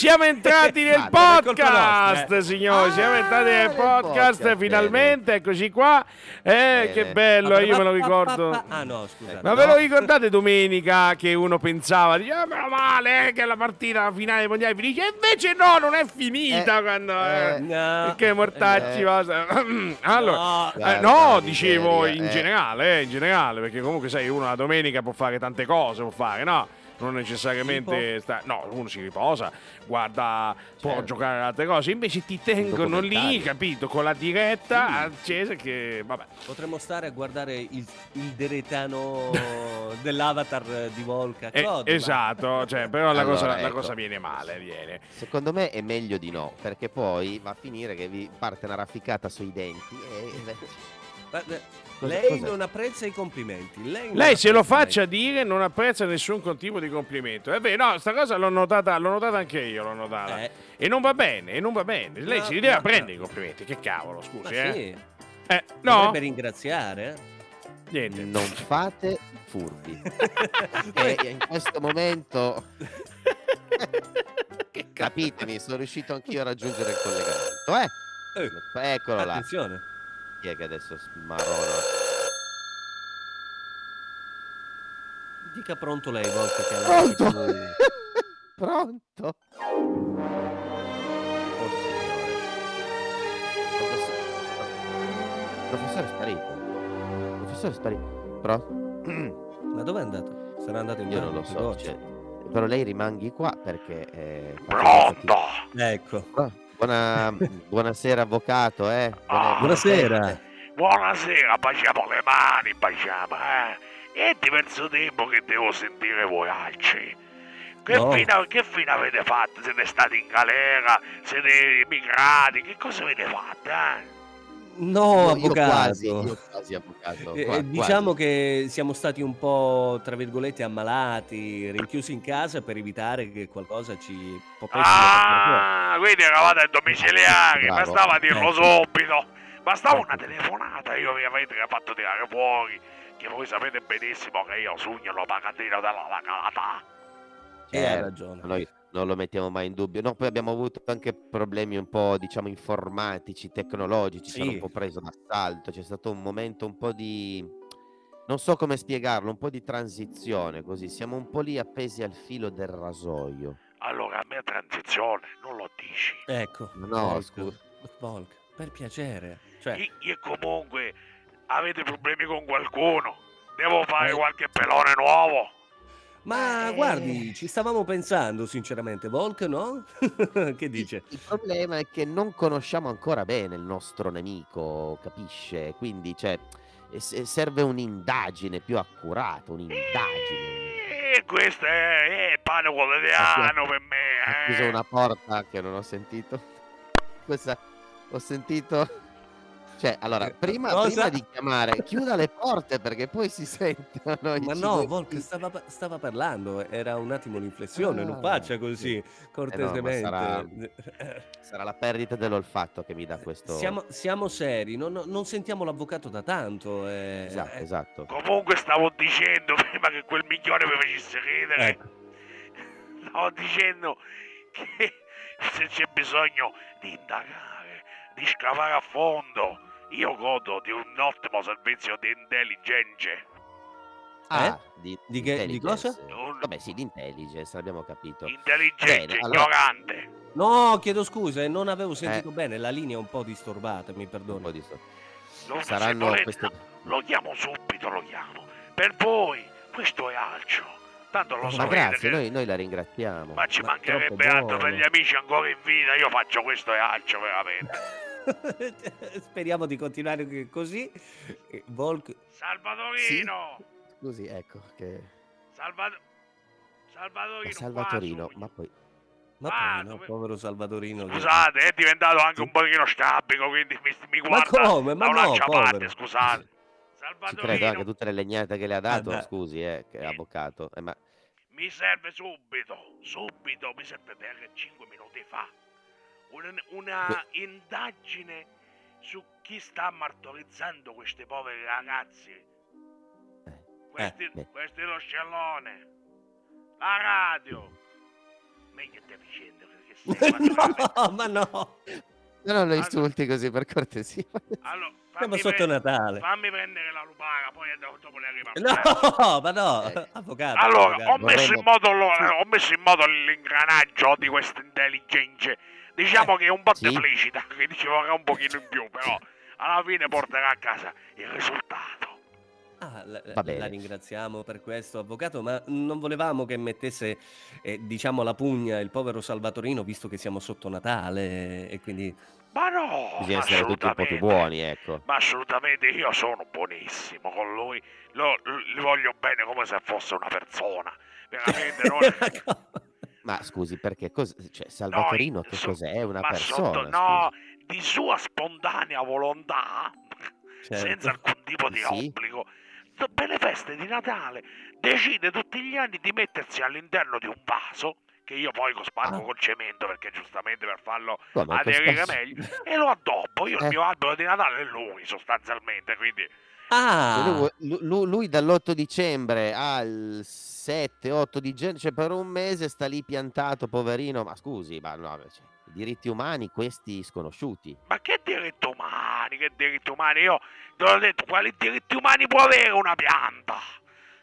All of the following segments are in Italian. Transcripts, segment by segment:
siamo entrati nel Ah, podcast, eh. signori. Siamo Ah, entrati nel podcast, finalmente. Eccoci qua. Eh, che bello, io me lo ricordo. Ah no, scusate. Ma ve lo ricordate domenica che uno pensava, diceva, meno male eh, che la partita finale dei mondiali finisce, e invece no, non è finita Eh, quando... eh, eh, No. perché mortacci eh. cosa. allora, No. eh, no, dicevo in eh. generale, eh, in generale, perché comunque sai, uno la domenica può fare tante cose, può fare, no? Non necessariamente sta, no, uno si riposa, guarda, può Certo. giocare ad altre cose, invece ti tengono lì, capito, con la diretta accesa che vabbè. Potremmo stare a guardare il, il deretano dell'avatar di Volca. Eh, ma- esatto, cioè, però la, Allora, cosa, la ecco. cosa viene male, viene. Secondo me è meglio di no, perché poi va a finire che vi parte una rafficata sui denti e... Cosa- lei cos'è? non apprezza i complimenti. Lei, Lei se lo faccia dire non apprezza nessun tipo di complimento. È vero, no, sta cosa l'ho notata, l'ho notata anche io, l'ho notata. Eh. E non va bene, e non va bene. Lei No, si deve no, prendere no. i complimenti. Che cavolo, Ma scusi, eh? sì, Eh, no, dovrebbe ringraziare. eh. niente. Non fate furbi. e in questo momento, capitemi, sono riuscito anch'io a raggiungere il collegamento. Eh? Eh, Eccolo là. attenzione. Chi è che adesso smarona? Dica pronto lei, Volca, che ha la Pronto? più- Pronto? Oh signore. Professore, Professore è sparito. Professore è sparito. Pronto? Ma dove è andato? Sarà andato in Io non lo so. cioè, però lei rimanghi qua perché... eh, fatica. Ecco. Ah, Buona, buonasera avvocato, eh. Ah, Buonasera. Buonasera, baciamo le mani, baciamo, eh. È diverso tempo che devo sentire voi alci. Che, No. fine, che fine avete fatto? Siete stati in galera? Siete emigrati? Che cosa avete fatto, eh? No, io avvocato. quasi, io quasi avvocato. Eh, qua- eh, diciamo quasi. che siamo stati un po', tra virgolette, ammalati, rinchiusi in casa per evitare che qualcosa ci potesse Ah, quindi eravate domiciliari, Bravo. bastava dirlo subito. Bastava una telefonata, io vi avete fatto tirare fuori. Che voi sapete benissimo che io sogno lo pagatino della località. E hai Certo, ragione. Noi non lo mettiamo mai in dubbio. No, poi abbiamo avuto anche problemi un po', diciamo, informatici, tecnologici. Ci hanno Sì. un po' preso d'assalto. C'è stato un momento un po' di. Non so come spiegarlo, un po' di transizione così. Siamo un po' lì appesi al filo del rasoio. Allora, a me transizione, non lo dici. Ecco. No, Volk, scusa. Volk, per piacere. Cioè, E, e comunque avete problemi con qualcuno? Devo fare Eh. qualche pelone nuovo? ma Eh. guardi, ci stavamo pensando, sinceramente. Volk, no? che dice? Il problema è che non conosciamo ancora bene il nostro nemico, capisce? Quindi, cioè, eh, se- serve un'indagine più accurata, un'indagine. E questo è, è il pane quotidiano per me. Eh. chiuso una porta che non ho sentito. Questa ho sentito. Cioè, allora, Eh, prima, prima di chiamare, chiuda le porte perché poi si sentono Ma no. Volk stava, stava parlando, era un attimo l'inflessione, non Ah, faccia così, Eh cortesemente. sarà- Sarà la perdita dell'olfatto che mi dà questo. Siamo, siamo seri, non, non sentiamo l'avvocato da tanto. eh, Esatto, eh, esatto. Comunque stavo dicendo prima che quel migliore mi facesse ridere. Ecco. Stavo dicendo che se c'è bisogno di indagare, di scavare a fondo, io godo di un ottimo servizio di intelligenze. Ah, di, Di che- di cosa? intelligence. Un- Vabbè, sì, di intelligence, l'abbiamo capito. Intelligente, allora- ignorante. No, chiedo scusa, eh, non avevo Eh. sentito bene, la linea è un po' disturbata, mi Un po' perdoni. di so- Lo, se Saranno volete- queste... lo chiamo subito, lo chiamo. Per voi, questo è Alcio. Tanto lo Ma sapete grazie, che... noi, noi la ringraziamo. Ma ci Ma mancherebbe altro per gli amici ancora in vita. Io faccio questo e Alcio, veramente. Speriamo di continuare così. Eh, Volk, Salvatorino! Scusi, ecco che... Salva- Salvatorino! qua, Salvatorino, ma poi... ma Ah, poi no, povero Salvatorino. che- Scusate, è diventato anche Sì. un pochino strabico, quindi mi, mi Ma guarda come? Ma da no, povero. scusate. Ci credo anche tutte le legnate che le ha dato, dai. scusi, eh, che è avvocato. Eh, ma mi serve subito, subito, mi serve per 5 minuti fa. Una, una indagine su chi sta martorizzando questi poveri ragazzi. Eh, Questi, beh. questo è lo scellone. La radio. Meglio te vicende perché no, ma no. No, non lo insulti così per cortesia. Allora, Siamo fammi, sotto pre- Natale. fammi prendere la lupara, poi do- dopo le arriva. No, ma no, Eh. avvocato. Allora, avvocato. ho messo, modo, lo- ho messo in modo l'ingranaggio di queste intelligenze. Diciamo che è un po' Sì. deplicita, quindi ci vorrà un pochino in più, però alla fine porterà a casa il risultato. Ah, la, bene. la ringraziamo per questo, avvocato, ma non volevamo che mettesse, eh, diciamo, la pugna il povero Salvatorino, visto che siamo sotto Natale e quindi... Ma no, Bisogna essere tutti un po' assolutamente. più buoni, ecco. Ma assolutamente io sono buonissimo con lui, lo, lo- gli voglio bene come se fosse una persona. Veramente non... Ma scusi, perché cos- cioè, Salvatorino No, che su- cos'è? È una persona? sotto- no, scusi. di sua spontanea volontà, Certo. senza alcun tipo di Sì. obbligo, per le feste di Natale decide tutti gli anni di mettersi all'interno di un vaso che io poi cospargo Ah. col cemento perché giustamente per farlo aderire meglio e lo addobbo. Io il Eh. mio albero di Natale è lui sostanzialmente, quindi Ah, Lui, lu- lu- lui dall'8 dicembre al 7-8 di gennaio, cioè per un mese sta lì piantato, poverino. Ma scusi, ma no, cioè, i diritti umani, questi sconosciuti. Ma che diritti umani, che diritti umani? Io te l'ho detto, quali diritti umani può avere una pianta?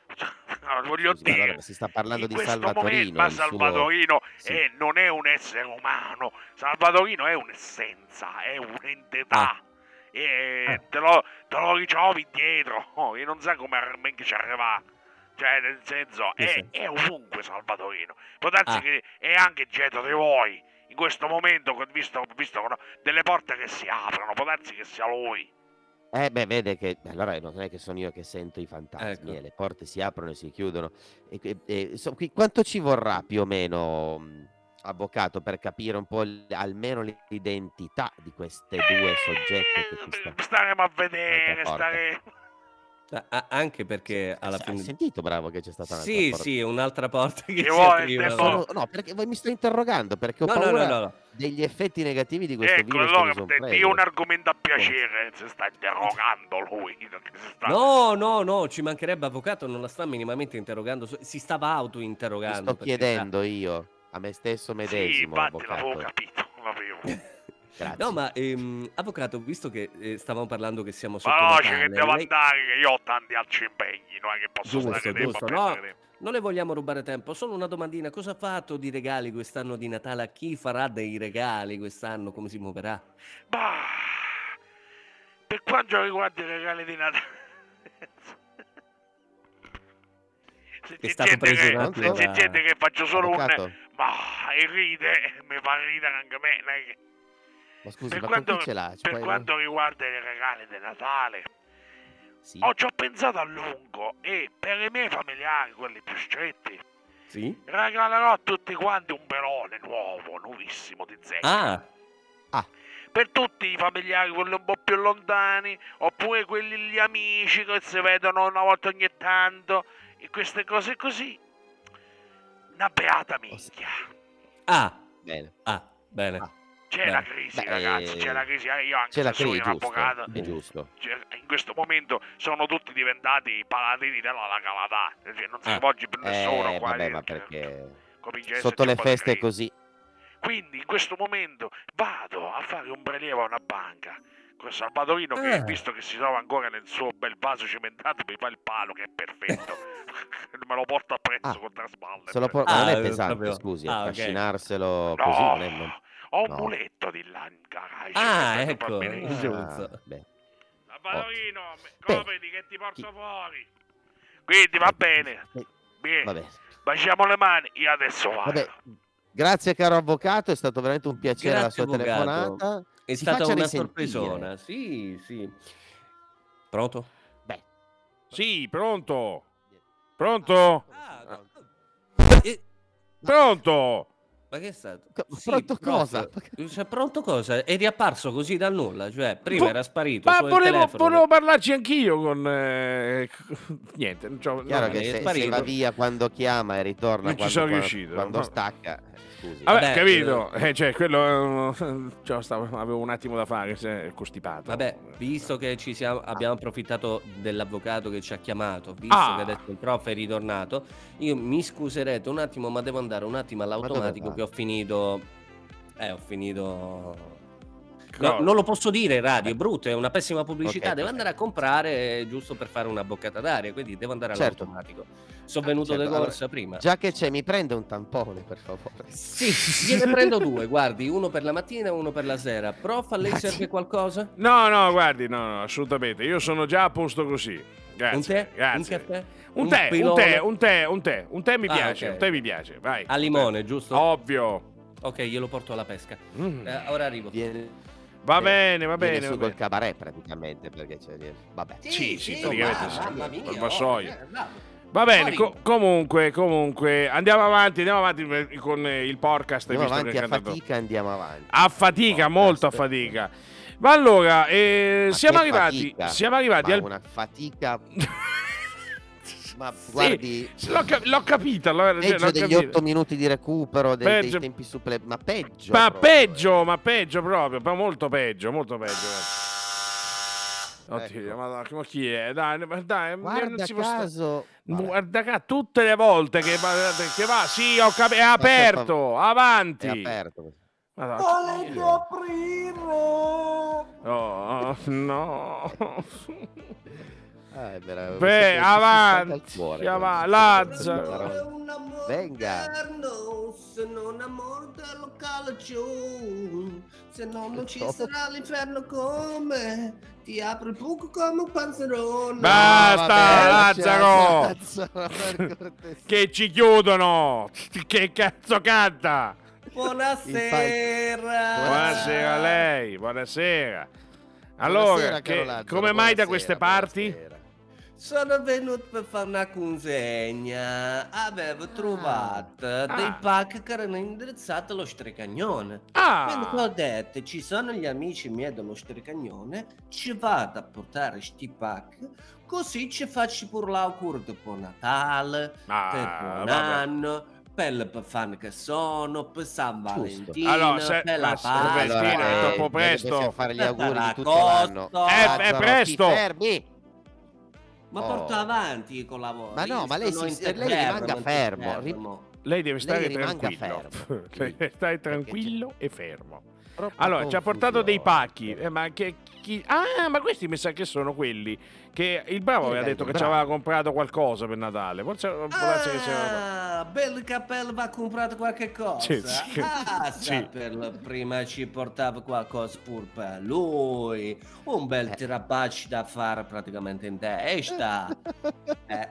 No, voglio Scusi, dire, allora si sta parlando di Salvatorino. ma il suo- Salvatorino Sì. è- non è un essere umano, Salvatorino è un'essenza, è un'entità. Ah. E Ah. te, lo, te lo ritrovi dietro, oh, e non sai come realmente ci arriva. Cioè, nel senso, è, senso? è ovunque Salvatorino. Può darsi Ah. che è anche dietro di voi. In questo momento, visto, visto delle porte che si aprono, può darsi che sia lui. Eh beh, vede che allora non è che sono io che sento i fantasmi, Ecco. eh, le porte si aprono e si chiudono. E, e- so- qui- quanto ci vorrà più o meno, avvocato, per capire un po' l- almeno l'identità di queste due soggette che ci sta? Staremo a vedere, staremo... a- anche perché alla Hai fine... sentito, bravo, che c'è stata un'altra Sì, porta? sì, un'altra porta che Ci si vuole apriva. Sono- no, perché voi mi sto interrogando perché ho No, no, paura no, no. degli effetti negativi di questo Ecco, virus che allora di un argomento a piacere, si sta interrogando lui. sta- No, no, no, ci mancherebbe avvocato, non la sta minimamente interrogando, si stava Mi auto-interrogando. sto perché sa- chiedendo io a me stesso Sì, medesimo, infatti l'avevo avvocato. capito, l'avevo. Grazie. No, ma ehm, avvocato, visto che eh, stavamo parlando che siamo sotto Veloce Natale, che devo lei- andare, che io ho tanti altri impegni, non è che posso Giusto, stare giusto, no. tempo. non le vogliamo rubare tempo, solo una domandina, cosa ha fatto di regali quest'anno di Natale? A chi farà dei regali quest'anno? Come si muoverà? Bah, per quanto riguarda i regali di Natale... Se È c'è stato gente preso che- se c'è gente che faccio solo Avvocato, un... Ma e ride, mi fa ridere anche me. che- ma scusi, per ma quanto- ce l'ha? Ci Per puoi- quanto riguarda i regali di Natale, Sì. oh, ci ho pensato a lungo e per i miei familiari, quelli più stretti, Sì? regalerò a tutti quanti un pelone nuovo, nuovissimo di zecca. Ah, Per tutti i familiari, quelli un po' più lontani, oppure quelli gli amici che si vedono una volta ogni tanto, e queste cose così. Una beata minchia. ah, Bene. ah, bene. Ah. C'è Beh, la crisi, beh, ragazzi, c'è eh, la crisi. eh, Io anche C'è la se sono crisi, un giusto, avvocato, è giusto. cioè, in questo momento sono tutti diventati i paladini della legalità. Cioè, non si Ah. rivolge più nessuno Eh, qua. vabbè, eh, ma perché sotto le feste è così. Quindi in questo momento vado a fare un prelievo a una banca con Salvatorino che Ah. visto che si trova ancora nel suo bel vaso cementato mi fa il palo che è perfetto. Me lo porto appresso Ah. contra spalle. Se lo por- ma non Ah, è eh, pesante, proprio- scusi, ah, ok. affascinarselo No, così non è... non- ho un no. muletto di là in garage. Ah, ecco. Ah, beh. Salvatorino, Beh, copriti che ti porto chi- fuori. Quindi va bene. Eh, Bene. Va bene. Baciamo le mani, io adesso vado. Vabbè, grazie caro avvocato, è stato veramente un piacere la Grazie, sua avvocato. telefonata. È Si stata faccia una risentire. sorpresona. Sì, sì. Pronto? Beh, Sì, pronto? Pronto? Ah, Ma- Pronto? Ma che è stato? Co- pronto cosa? Cioè, pronto cosa? È riapparso così dal nulla, cioè prima Vo- era sparito Ma volevo, volevo parlarci anch'io con... eh, niente, non c'ho- chiaro no, che è se, se va via quando chiama e ritorna Non ci quando, sono quando- riuscito, quando no. stacca, eh, scusi. Vabbè, Vabbè, capito. Eh, cioè, quello... eh, cioè, stavo- avevo un attimo da fare, se è costipato. Vabbè, visto che ci siamo, abbiamo approfittato dell'avvocato che ci ha chiamato, visto Ah. che adesso il prof è ritornato, io mi scuserete un attimo, ma devo andare un attimo all'automatico che ho finito Eh, ho finito. No, non lo posso dire radio, è brutto, è una pessima pubblicità. Ok, devo andare a comprare eh, giusto per fare una boccata d'aria, quindi devo andare Certo. all'automatico. Sono venuto certo, di allora, corsa prima. Già che c'è, mi prende un tampone, per favore. Sì, gliene prendo due, guardi, uno per la mattina e uno per la sera. Prof, a lei Ma serve qualcosa? No, no, guardi, no, no, assolutamente. Io sono già a posto così. Grazie. un tè? Grazie. Un caffè? Un tè, un pilone? tè, un tè, un tè, un tè mi Ah, piace, ok. un tè mi piace, vai. A limone, giusto? Ovvio. Ok, glielo porto alla pesca. Mm. Eh, ora arrivo. Viene, Va eh, bene, va viene bene. su va col bene. cabaret praticamente, perché c'è... Vabbè. Sì, sì, insomma, praticamente sì. Mamma mia, Col vassoio. oh, eh. Va bene, co- comunque, comunque, andiamo avanti, andiamo avanti con il podcast. Andiamo avanti che a fatica, andiamo avanti. A fatica, Podcast. molto a fatica. Ma allora, eh, Ma siamo arrivati, fatica? siamo arrivati Ma al... una fatica... Ma Sì, guardi, l'ho, cap- l'ho capito, l'ho, peggio l'ho degli capito. 8 minuti di recupero, de- Peggio. dei tempi supple... Ma peggio. Ma proprio, peggio, ma peggio proprio, ma molto peggio, molto peggio. Oddio, Ecco. ma, ma chi è? Dai, ma dai, non Guarda sta- caso... Vabbè. Guarda qua, tutte le volte che va, che va sì, ho capito, è aperto, avanti. È aperto. Madonna, chi è? Oh, no. Ah, è vero, Beh, avanti, cuore, va, guarda. Lazzaro. Venga. Se non amore dello calcio, se no non ci sarà l'inferno come ti apro il buco come un panzerone. Basta, No, vabbè, Lazzaro. Che ci chiudono. Che cazzo canta? Buonasera. Buonasera a lei, buonasera. Allora, Buonasera, che- come mai da buonasera, queste parti? buonasera. Sono venuto per fare una consegna. Avevo trovato dei Ah. pack che erano indirizzati allo strecagnone. Quindi ho Ah, detto, ci sono gli amici miei dello strecagnone, ci vado a portare sti pack, così ci faccio pure l'augurio buon Natale, per ah, buon vabbè. anno, per le fan che sono, per San Valentino, Allora, se- per la Pasqua. Allora, eh, troppo noi presto. fare gli Per auguri di tutto l'anno. Eh, è Lazzaro, presto. ti fermi. Ma Oh. porta avanti con la lavoro. Ma no, ma lei si- lei rimanga fermo, fermo. Lei deve stare rimanga tranquillo. fermo. Lei deve stare tranquillo e fermo. Allora, ci ha portato dei pacchi. eh, ma che chi... Ah, ma questi mi sa che sono quelli che il bravo Eh, aveva detto che ci aveva comprato qualcosa per Natale. Forse può essere che c'era. Ah, bello cappello, va comprato qualche cosa. Sì, sì. Ah, Sì. prima ci portava qualcosa pure per lui. Un bel Eh. tirabacci da fare praticamente in testa. Eh,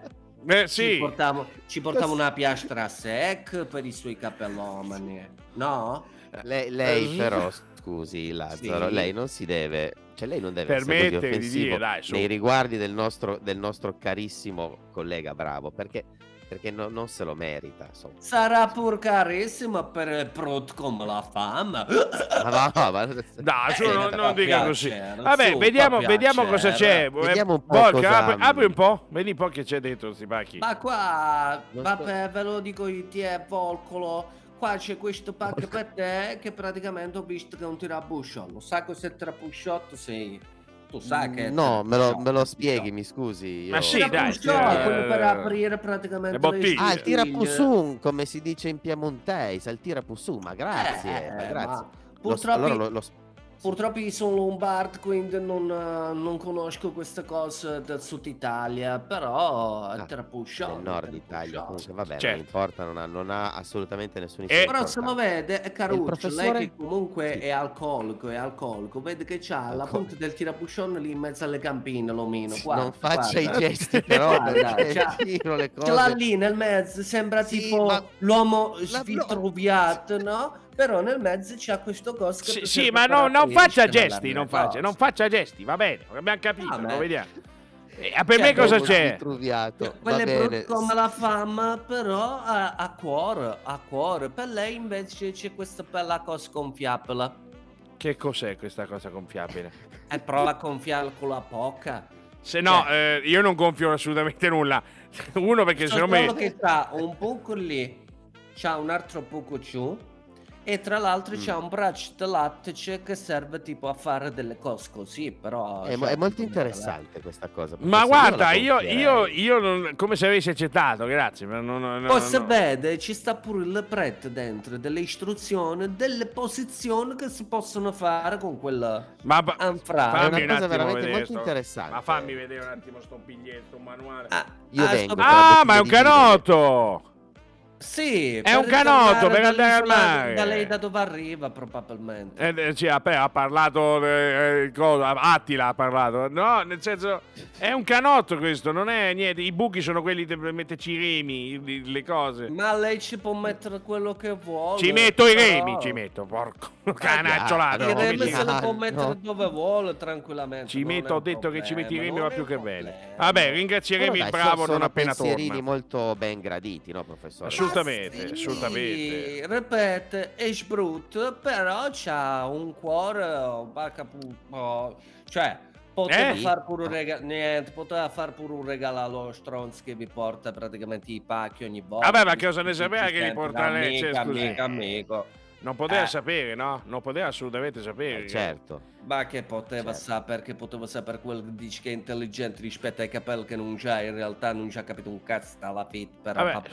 Eh, Ci sì. portavo, ci portavo una piastra sec per i suoi cappellomani. No? Lei, lei Eh, però, scusi Lazzaro, Sì. lei non si deve, cioè lei non deve essere Permettere così di dire, dai, su. nei riguardi del nostro, del nostro carissimo collega Bravo, perché, perché no- non se lo merita, insomma. Sarà pur carissimo per il prut come la fama. Ma no, ma- Dai, su, Eh, non, non dica così. Vabbè, su, vediamo, vediamo cosa c'è. Vediamo un po' Volca, apri, apri un po'. Vedi un po' che c'è dentro pacchi. Ma qua, vabbè, ve lo dico io, ti è Volcolo. Qua c'è questo pacco per te che praticamente ho visto che è un tirabusciotto. Sai cos'è il tirabusciotto? Sì. Tu sai che è il No, me lo, me lo spieghi, mi scusi. Ma io- sì, dai, Tirabusciotto, eh, quello per aprire praticamente le bottiglie. Ah, il tirapussun, come si dice in piemontese, il tirapussun, ma grazie, Eh, ma grazie. ma Lo- purtroppo, allora lo- lo- purtroppo io sono lombardo, quindi non, eh, non conosco queste cose del sud Italia, però il Ah, tirabusciotto. nel nord Italia, comunque, vabbè, Certo. non importa, non ha, non ha assolutamente nessun E- importanza. Però se lo vede è caruccio, professore? lei che comunque Sì. è alcolico, è alcolico, vede che c'ha la Alcol- punta del tirabuscione lì in mezzo alle campine, l'omino, guarda, non faccia guarda. i gesti però Guarda, perché c'ha- le Ce l'ha cose. lì nel mezzo, sembra Sì, tipo ma- l'uomo La- svitruviato, no? Però nel mezzo c'ha questo coso che Sì, sì, ma no, non faccia gesti, non faccia, non faccia gesti, va bene, abbiamo capito, Ah, lo vediamo. Eh, per me cosa c'è? Quelle bene. brutte come la fama, però a, a cuore, a cuore. Per lei invece c'è questa bella cosa gonfiabile. Che cos'è questa cosa gonfiabile? E prova a gonfiarla con la bocca. Se no, Cioè. eh, io non gonfio assolutamente nulla. Uno perché So secondo solo me... che c'ha un buco lì, c'ha un altro buco giù, E tra l'altro Mm. c'è un braccio di lattice che serve tipo a fare delle cose così, però... È, cioè, è molto interessante questa cosa. Ma guarda, io, io, io non- come se avessi accettato, grazie. ma non- non- Poi se vede, ci sta pure il prete dentro, delle istruzioni, delle posizioni che si possono fare con quel Ma ba- anfrate. È una un cosa veramente molto sto- interessante. Ma fammi vedere un attimo sto biglietto, un manuale. Ah, Io ah, vengo. Ah, ma è un canotto! Sì, È un canotto per andare al mare. Da lei da dove arriva probabilmente. Eh, eh, sì, ha, parlato eh, eh, cosa, Attila ha parlato no nel senso è un canotto questo non è niente i buchi sono quelli per metterci i remi i- le cose Ma lei ci può mettere quello che vuole. ci metto i però- remi ci metto porco canacciolato no, I remi mi se lo sa- può mettere no. dove vuole tranquillamente. ci metto ho detto che ci metti i problema, remi va più che bene problema. vabbè ringrazieremo il bravo non sono appena pensierini torna molto ben graditi, no, professore? Assolutamente, Sì, assolutamente. Ripete, è sbrutto, però c'ha un cuore, un baccapu- cioè poteva Eh? far pure un regalo, niente, poteva far pure un regalo allo Stronz che vi porta praticamente i pacchi ogni volta. Vabbè, ma cosa ne sapeva che sente porta lei? Amico, amico, amico. Non poteva Eh. sapere no non poteva assolutamente sapere Eh, certo. Ma che poteva Certo. sapere, che poteva sapere quello che dici che è intelligente rispetto ai capelli che non c'ha, in realtà non ci ha capito un cazzo dalla fit, però Vabbè, vabbè.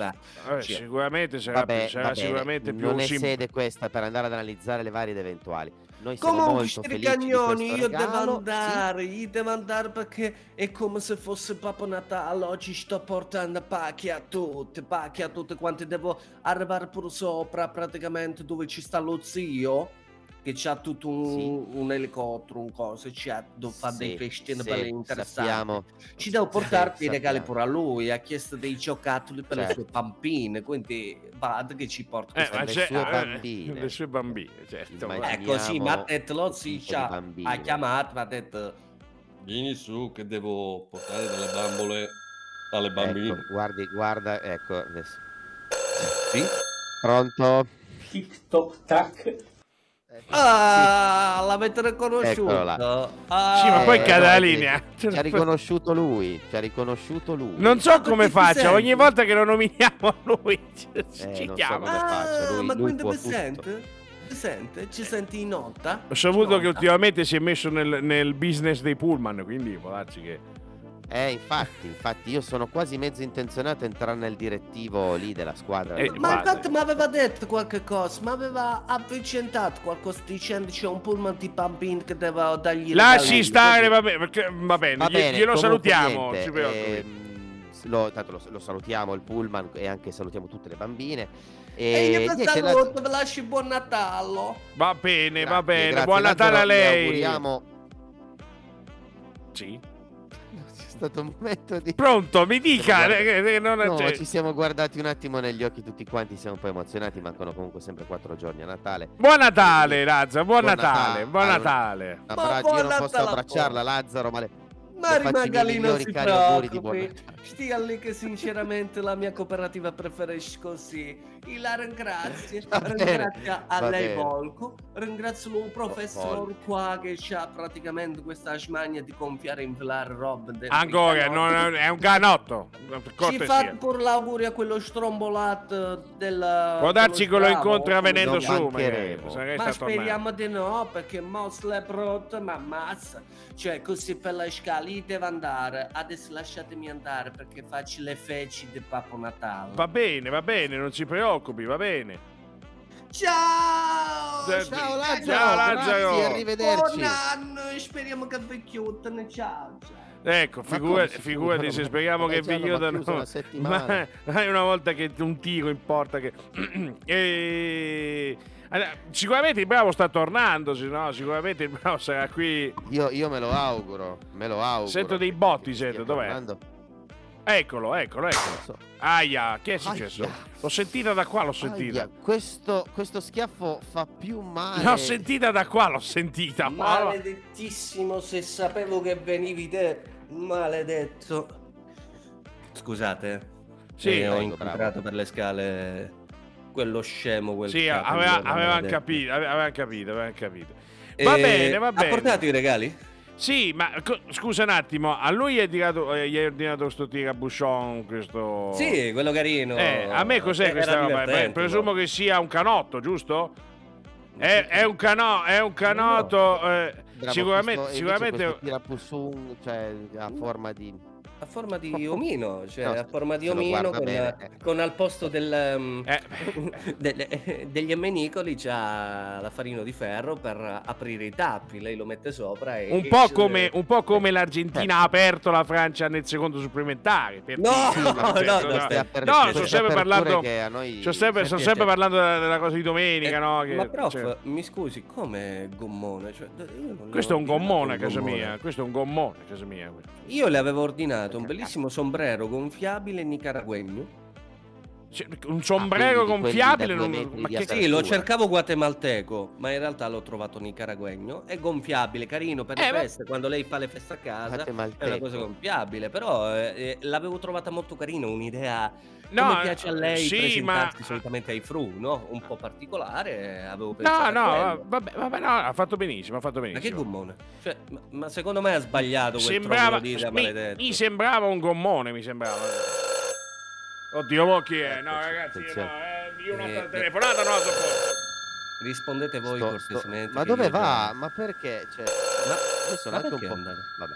Vabbè, Cioè, sicuramente sarà, Vabbè, sarà sicuramente più non è sim- sede questa per andare ad analizzare le varie ed eventuali. Noi siamo Comunque, questo io devo regalo. Sì, andare, io devo andare perché è come se fosse Babbo Natale, oggi sto portando pacchi a tutti, pacchi a tutti quanti, devo arrivare pure sopra praticamente dove ci sta lo zio, che c'ha tutto un, Sì. un elicottero, un coso, c'ha, devo fare dei sì, festini sì, belli interessanti. sappiamo. Ci devo portare Sì, i regali pure a lui, ha chiesto dei giocattoli per le Certo. sue bambine, quindi vado che ci porta Eh, ma le sue eh, bambine. le sue bambine certo Eh, così, ma ha lo zio, ha chiamato, mi ha detto Vieni su che devo portare delle bambole alle bambine. Ecco, guardi, guarda, ecco adesso. Sì? Pronto? Tic toc tac. Ah, l'avete riconosciuto? Ah, Sì, ma poi Eh, cade la linea. Ci ha riconosciuto lui, ci ha riconosciuto lui. Non so Ma come faccia, ogni volta che lo nominiamo lui ci, Eh, ci non so chiama. come faccia, Ah, lui- ma lui quindi mi sente? Mi sente? Ci senti in nota? Ho saputo che ultimamente si è messo nel, nel business dei pullman, quindi può darsi che... Eh, infatti, infatti, io sono quasi mezzo intenzionato a entrare nel direttivo lì della squadra. Eh, Ma infatti mi aveva detto qualche cosa, mi aveva avvicentato qualcosa dicendo c'è un pullman di bambini che deve dargli Lasci regali, stare, va bene, perché- va bene, Va bene, glielo salutiamo, niente, ehm, lo, tanto lo, lo salutiamo il pullman e anche salutiamo tutte le bambine. E, E io niente, la- saluto, vi lascio buon Natale. Va bene, va grazie, bene, grazie, buon Natale a lei. auguriamo. Sì. Stato un momento di. Pronto, mi dica. Guarda- eh, non No, cioè- ci siamo guardati un attimo negli occhi tutti quanti, siamo un po' emozionati, mancano comunque sempre quattro giorni a Natale. Buon Natale, Lazza, buon, Buon Natale, Natale. buon Natale. Un Ma abbraccio, buon io non posso abbracciarla. Lazzaro, ma le... Ma Le faccio i rimanga lì, non migliori si cari auguri di buon preoccupi. Stia lì che sinceramente la mia cooperativa preferisce così. Io la ringrazio, ringrazio a lei. Volco, ringrazio il professor qua che ha praticamente questa smania di gonfiare e infilare roba dentro i Ancora, non- è un canotto. Ci fate pure l'augurio a quello strombolato del Può darsi che lo incontra venendo su. ma speriamo di no, perché Moss l'è brutto, ma ammazza. Cioè, così per la scala, io devo andare. Adesso lasciatemi andare perché faccio le feci di Babbo Natale. Va bene, va bene, non si preoccupi, va bene. Ciao! Ciao, Ciao Lazzaro, Ciao, Lazzaro. grazie, arrivederci. Buon anno, speriamo che vi chiudano. Ciao, ciao. Ecco, Ma figura- figurati se speriamo che vi chiudano. settimana. Ma hai una volta che un tiro in porta che... e... allora, Sicuramente il bravo sta tornando, se no, sicuramente il bravo sarà qui. Io, io me lo auguro, me lo auguro. Sento dei botti, sento, dov'è? tornando. Eccolo, eccolo, eccolo. Aia, che è successo? Aia. L'ho sentita da qua, l'ho sentita. Aia, questo, questo schiaffo fa più male. L'ho sentita da qua, l'ho sentita. Ma- Maledettissimo, se sapevo che venivi te. Maledetto. Scusate. Sì, eh, ho incontrato bravo. per le scale quello scemo, quel Sì, aveva, avevano capito, ave- avevano capito, avevano capito. Va Eh, bene, va bene. Ha portato i regali? Sì, ma co- scusa un attimo, a lui eh, gli hai ordinato sto tirabuchon, questo... Sì, quello carino. Eh, a me cos'è Era questa roba? Beh, presumo no? che sia un canotto, giusto? È, è un cano, è un canotto. eh, Bravo, sicuramente, questo- sicuramente questo tirapussun, cioè a forma di A forma di omino, cioè No, a forma di omino con, bene, eh. con al posto del, um, Eh, delle- degli emmenicoli c'ha la farina di ferro per aprire i tappi, lei lo mette sopra e un, po come, un po' come l'Argentina ha aperto la Francia nel secondo supplementare. per No, no, no, no. No, sto sempre parlando- noi Sto sempre, sto sempre parlando della, della cosa di domenica, Eh, no? Che- Ma prof, cioè, mi scusi, come gommone? Cioè, io non le questo è un gommone a casa mia. Questo è un gommone a casa mia. Io le avevo ordinato un bellissimo sombrero gonfiabile nicaraguegno. Cioè, un sombrero quelli gonfiabile. non- ma che. Sì, lo cercavo guatemalteco, ma in realtà l'ho trovato nicaraguegno. È gonfiabile, carino per le Eh, ma- feste, quando lei fa le feste a casa. È una cosa gonfiabile, però eh, eh, l'avevo trovata molto carina, un'idea No, come piace a lei sì, presentarsi ma- solitamente ai fru, no? Un po' particolare, avevo No, pensato no, quello. vabbè, vabbè, no, ha fatto benissimo, ha fatto Ma che benissimo. gommone? Cioè, ma, ma secondo me ha sbagliato quel sembrava, di idea mi, maledetto. mi sembrava un gommone, mi sembrava. Oddio, mo chi è? No, ragazzi, no, eh, io un'altra Eh, telefonata non la sopporto. Rispondete voi Sto- cortesemente. sto- Ma dove va? già- Ma perché? Cioè, Ma, io sono ma anche un po'. andare? Vabbè.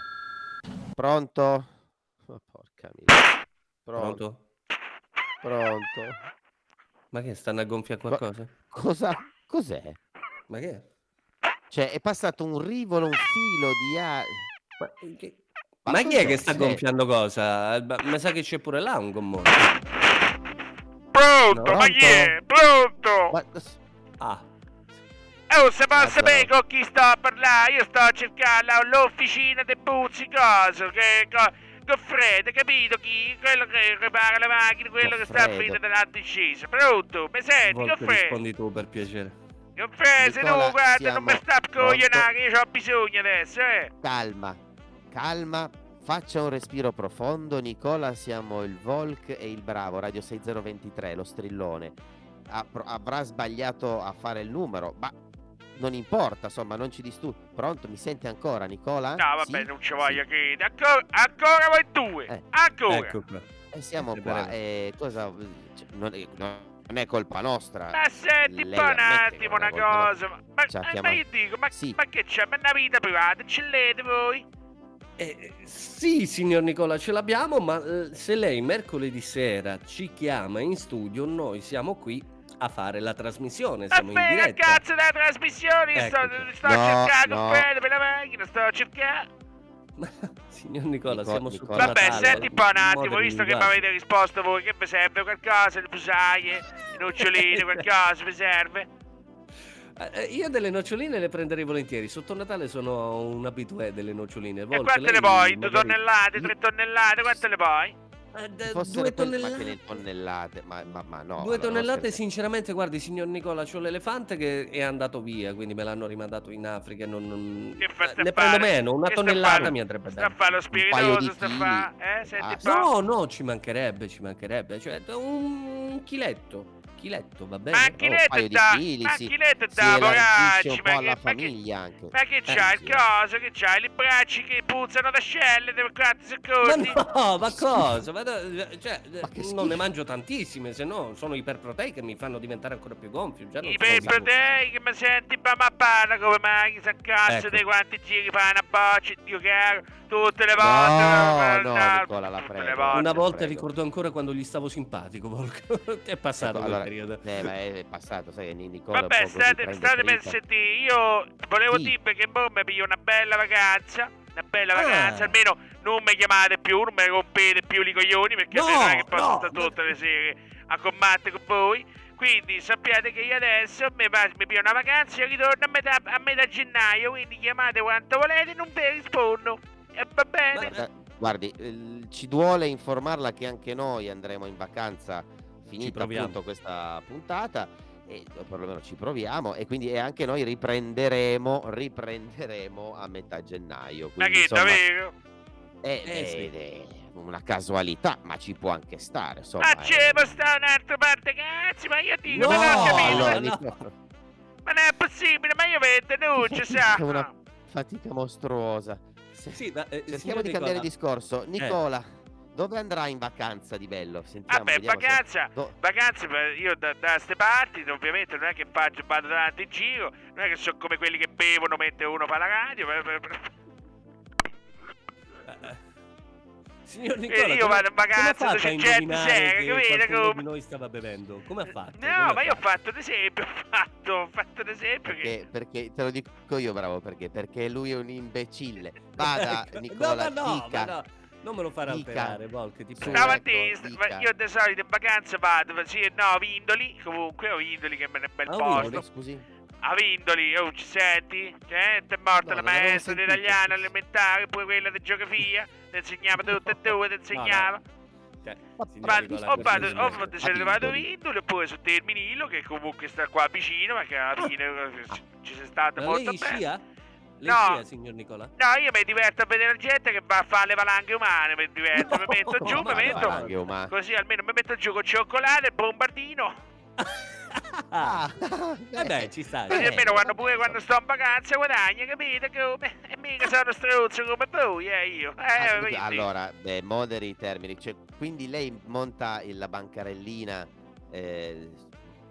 Pronto? Oh, porca miseria. Pronto? Pronto? Pronto? Ma che stanno a gonfiare qualcosa? Cosa? Cos'è? Ma che? Cioè, è passato un rivolo, un filo di a... Ma, che- Ma chi è che sta Sì. gonfiando cosa? Ma- Mi sa che c'è pure là un gommone. Pronto, No, ma chi è? Pronto? Ma... Ah, Oh, se posso sapere con chi sto a parlare? Io sto a cercare l'officina dei Buzzi Coso, che... Co, Goffredo, capito chi? Quello che ripara le macchine, quello che sta a Goffredo. fine dell'alto discesa. Pronto? Mi senti, volte Goffredo? rispondi tu per piacere. Goffredo, se Nicola, no, guarda, non mi sta coglionare, pronto. io ho bisogno adesso, eh. Calma, calma, faccia un respiro profondo. Nicola, siamo il Volk e il Bravo, Radio 6023, lo strillone. Avrà sbagliato a fare il numero, ma non importa, insomma, non ci disturbi. Pronto, mi sente ancora, Nicola? No, vabbè, Sì? non ci Sì. voglio credere. Ancora, ancora voi due. Eh. Ancora. Ecco qua. E siamo Che qua. eh, cosa... cioè, non, è, non è colpa nostra. Ma senti un Lei po' un attimo una cosa. Ma, ma, ma io dico, ma, Sì. ma che c'è? Ma è una vita privata, ce l'avete voi? Eh, sì, signor Nicola, ce l'abbiamo, ma eh, se lei mercoledì sera ci chiama in studio, noi siamo qui a fare la trasmissione, siamo in Vabbè, la diretta. cazzo della trasmissione, io sto, sto No, cercare no. pelo per la macchina, sto a cercare. Ma, signor Nicola, Nico- siamo su Nicola- Vabbè, Natale, senti un po' un attimo, visto che mi avete risposto voi, che vi serve qualcosa, le fusaie, le noccioline, qualcosa vi serve? Eh, io delle noccioline le prenderei volentieri. Sotto Natale sono un abitué delle noccioline. A E quante le vuoi? Due magari- tonnellate, tre tonnellate, quante le vuoi? Eh, Ci fossero due tonnellate. le tonnellate, ma, ma, ma no. Due allora, tonnellate, sinceramente, guardi, signor Nicola, c'ho l'elefante che è andato via, quindi me l'hanno rimandato in Africa. Non, non- Che fa eh, sta ne prendo meno, una Che sta tonnellata fare? mi andrebbe Sta a bene. fare lo spiritoso, sta a chili. fare, eh? Senti Ah. No, no, ci mancherebbe, ci mancherebbe. Cioè, un chiletto. Chiletto, va bene. Ma un anche lei paio di da, chili, ma sì. anche lei Si da poracci, un ma po' alla che, ma che, famiglia anche. ma che Eh, c'hai il sì. coso, che c'hai i bracci che puzzano da scelle, per quanti Ma secondi? no, ma cosa? Ma no, cioè, Ma che non ne mangio tantissime, se no sono iperproteiche e mi fanno diventare ancora più gonfio. Già non I sono gonfio. protei ma senti, ma ma parla come mai, sa cazzo Ecco. di quanti giri fa una boccia, Dio caro, tutte le volte. No, no, no, Nicola, la prego. volte. Una volta prego. ricordo ancora quando gli stavo simpatico, Volco. È passato Ecco, allora, periodo. eh, ma è passato, sai, Ni- Nicola Vabbè, state, state per sentire, io volevo Sì. dire che mo mi piglio una bella vacanza, una bella Ah. vacanza, almeno non mi chiamate più, non mi rompete più i coglioni, perché No, non è che posso no, stare ma- tutte le sere a combattere con voi. Quindi sappiate che io adesso mi, va- mi piglio una vacanza e ritorno a metà, a metà gennaio, quindi chiamate quanto volete, non vi rispondo. E va bene? Eh, Guardi, eh, ci duole informarla che anche noi andremo in vacanza finita appunto questa puntata e o perlomeno ci proviamo e quindi e anche noi riprenderemo riprenderemo a metà gennaio. Ma Quindi, che insomma, davvero? è, Eh, sì. è- è una casualità, ma ci può anche stare, insomma. Ma eh. c'è può stare un'altra parte, cazzo, ma io dico, No, ma non capito, allora, no. Ma non è possibile, ma io vedo denunce, sa? È una fatica mostruosa. Se- Sì, ma eh, Cerchiamo di cambiare Nicola, discorso. Nicola, dove andrai in vacanza di bello? Sentiamo, Vabbè, vediamo se- vacanza, do- vacanze per- io da, da ste parti ovviamente non è che faccio vado davanti in giro, non è che sono come quelli che bevono mentre uno fa la radio. per- per- Signor Nicola, io come- vado in vacanza, come ha fatto c'è gente seria, che capito? Come- noi stava bevendo? Come ha fatto? Come No, ha ma io ho fatto? un esempio, ho fatto, ho fatto un esempio che... Perché, perché te lo dico io, bravo, perché? Perché lui è un imbecille. Vada, Ecco. Nicola, no, ma no, dica. ma no, non me lo fare Dica. alterare, Volk, ti prego. Stavo a ecco, ma io di solito in vacanza vado, sì, no, a Vindoli, comunque, a Vindoli che è un bel Ah, posto. Vindoli. Scusi? A Vindoli, oh, ci senti? Cioè, è morta No, la maestra di italiano elementare, pure quella di geografia, ti insegnava tutte e due, ti insegnava. Cioè, signor Vado, Nicola, o vado, o se ne vado a Vindoli. Oppure su Terminillo che comunque sta qua vicino perché alla fine eh, ci, ci sei stato Ma molto lei bene. scia? Lei No. scia, signor Nicola? No, io mi diverto a vedere la gente che va a fare le valanghe umane, mi diverto, mi metto giù, mi metto umane. così almeno mi metto giù con cioccolato e bombardino. Ah, Ah, eh ci sta. Così Eh, almeno quando vabbè, pure quando sto in vacanza guadagno, capite come? E mica sono struzzo come voi, eh io. Eh, quindi- allora, beh, moderi i termini. Cioè, quindi lei monta la bancarellina eh,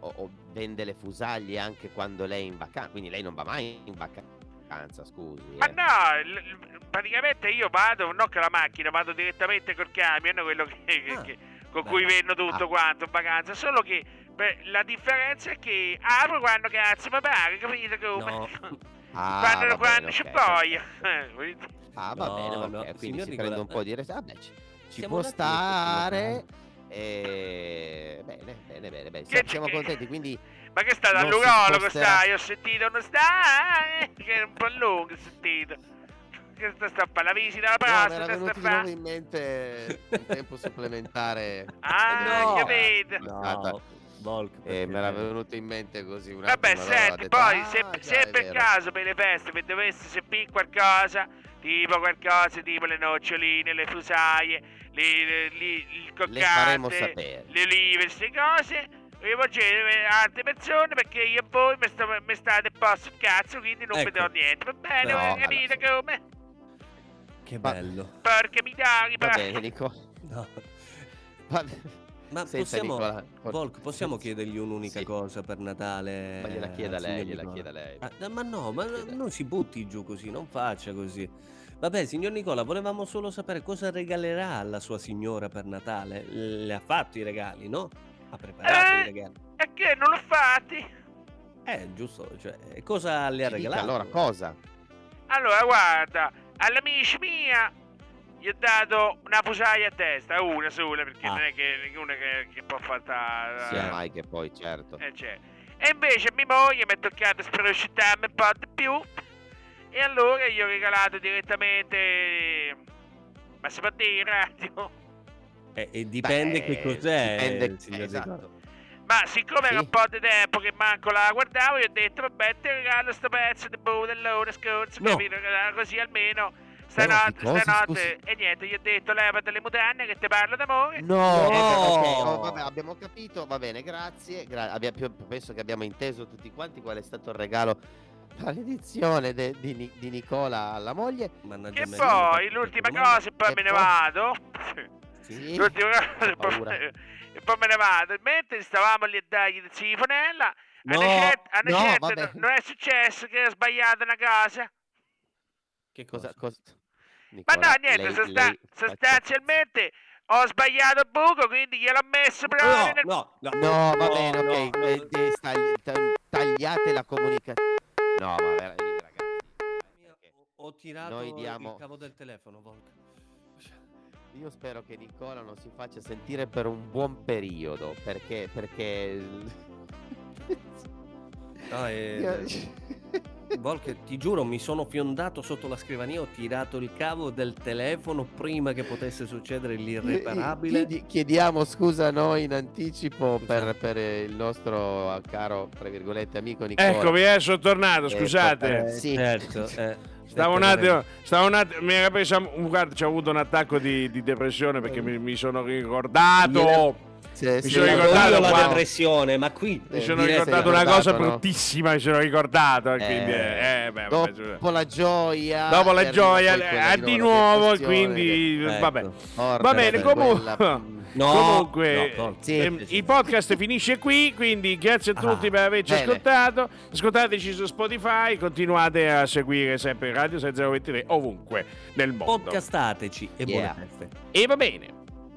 o, o vende le fusaglie anche quando lei è in vacanza. Quindi lei non va mai in vacanza, scusi. Ma eh. no, l- l- praticamente io vado, non con la macchina, vado direttamente col camion, quello che, Ah, che- con beh. cui vendo tutto Ah. quanto in vacanza, solo che beh, la differenza è che apro quando cazzo mi pare, capite come? No. Ah, quando va quando bene, voglia. perfetto. Eh, Ah, va No, bene, ok. no, Quindi signor si Nicola, prende un po' eh, di res- Vabbè, ci, ci può stare. E... Bene, bene, bene, bene. Che Siamo, contenti, quindi Ma che sta Non si dall'urologo sposterà. stai? Ho sentito uno stai, che è un po' lungo ho sentito. Che sta sta a fare la visita alla no, mi era prostata, sta venuto a di nuovo fare. in mente un tempo supplementare. Ah, No. capito. No, Volk, E perché- mi era venuto in mente così un Vabbè, senti, detto, poi "Ah, se, se per vero." caso per le feste vi dovesse servire qualcosa, tipo qualcosa tipo le noccioline, le fusaie, le, le, le- il Le faremo coccante, sapere. le olive, queste cose, rivolgete a altre persone perché io e voi mi, sta- mi state po' sul cazzo, quindi non Ecco. do niente, va bene? No, capite allora, come? Che bello. Porca mi dai, Va bene, Nico. No. Va bene. Ma Senta, possiamo, Nicola, Volk, possiamo chiedergli un'unica Sì. cosa per Natale? Ma gliela chieda lei, gliela Nicola? chieda lei. Ah, ma no, ma Chieda. non si butti giù così, non faccia così. Vabbè, signor Nicola, volevamo solo sapere cosa regalerà alla sua signora per Natale. Le ha fatto i regali, no? Ha preparato Eh. i regali. E che non l'ho fatti? Eh, giusto, cioè, cosa le ha Ci dica, regalato? allora, cosa? Allora, guarda, all'amici mia gli ho dato una fusaia a testa, una sola, perché Ah. non è che una che, che può fatta... Sia mai che poi, certo. Eh, cioè. E invece a mia moglie mi è toccato sproscittarmi un po' di più. E allora gli ho regalato direttamente... Ma si può dire in radio? Eh, e dipende Beh, che cos'è, dipende- signor esatto. Ma siccome era Sì. un po' di tempo che manco la guardavo, gli ho detto, vabbè, ti regalo sto pezzo di budellone scorso, No. capito? Così almeno stanotte, cosa, stanotte, e niente, gli ho detto, levate le mutande che ti parlo d'amore. No, No! ok, oh, vabbè, abbiamo capito, va bene, grazie. gra- abbia- più- penso che abbiamo inteso tutti quanti qual è stato il regalo maledizione de- di, Ni- di Nicola alla moglie. Mannaggia E me, poi io l'ultima cosa, e poi E me ne poi- vado. Sì. L'ultima cosa, e poi, paura. e poi me ne vado. Mentre stavamo lì a dargli del sifonella, a No, a una no, non è successo che ho sbagliato una cosa. Che Cosa, cosa? cosa? Ma Nicola, no, niente, lei- sosta- lei sostanzialmente ho sbagliato il buco, quindi gliel'ho messo proprio No, nel... no, no. No, va bene, no, ok. no. eh, eh, stagli- tagliate la comunicazione. No, ma veramente, ragazzi. Ho tirato Noi diamo- il cavo del telefono, Volk. Io spero che Nicola non si faccia sentire per un buon periodo, perché... perché... No, eh, Io- Volk, ti giuro, mi sono fiondato sotto la scrivania, ho tirato il cavo del telefono prima che potesse succedere l'irreparabile. Chiedi- chiediamo scusa noi in anticipo per, per il nostro caro, tra virgolette, amico Nicola. Eccomi, eh, sono tornato, Eh, scusate. eh, sì. Certo, eh. Stavo un attimo, stavo un attimo, mi era presa, guarda, c'ho avuto un attacco di, di depressione perché mi, mi sono ricordato. Gliela- Sì, Mi sì, sono la- ricordato la depressione, ma qui Mi Eh, sono ricordato una cosa no? bruttissima, mi sono ricordato. Eh, quindi, eh, eh, beh, vabbè, dopo la gioia dopo la gioia eh, di nuovo, quindi che- vabbè. Ecco. Porca Va bene, comunque, No, comunque no, no. Sì, ehm, il podcast finisce qui, quindi grazie a tutti Ah, per averci bene. ascoltato. Ascoltateci su Spotify, continuate a seguire sempre Radio 6023 ovunque nel mondo. Podcastateci e Yeah. buone feste. E va bene.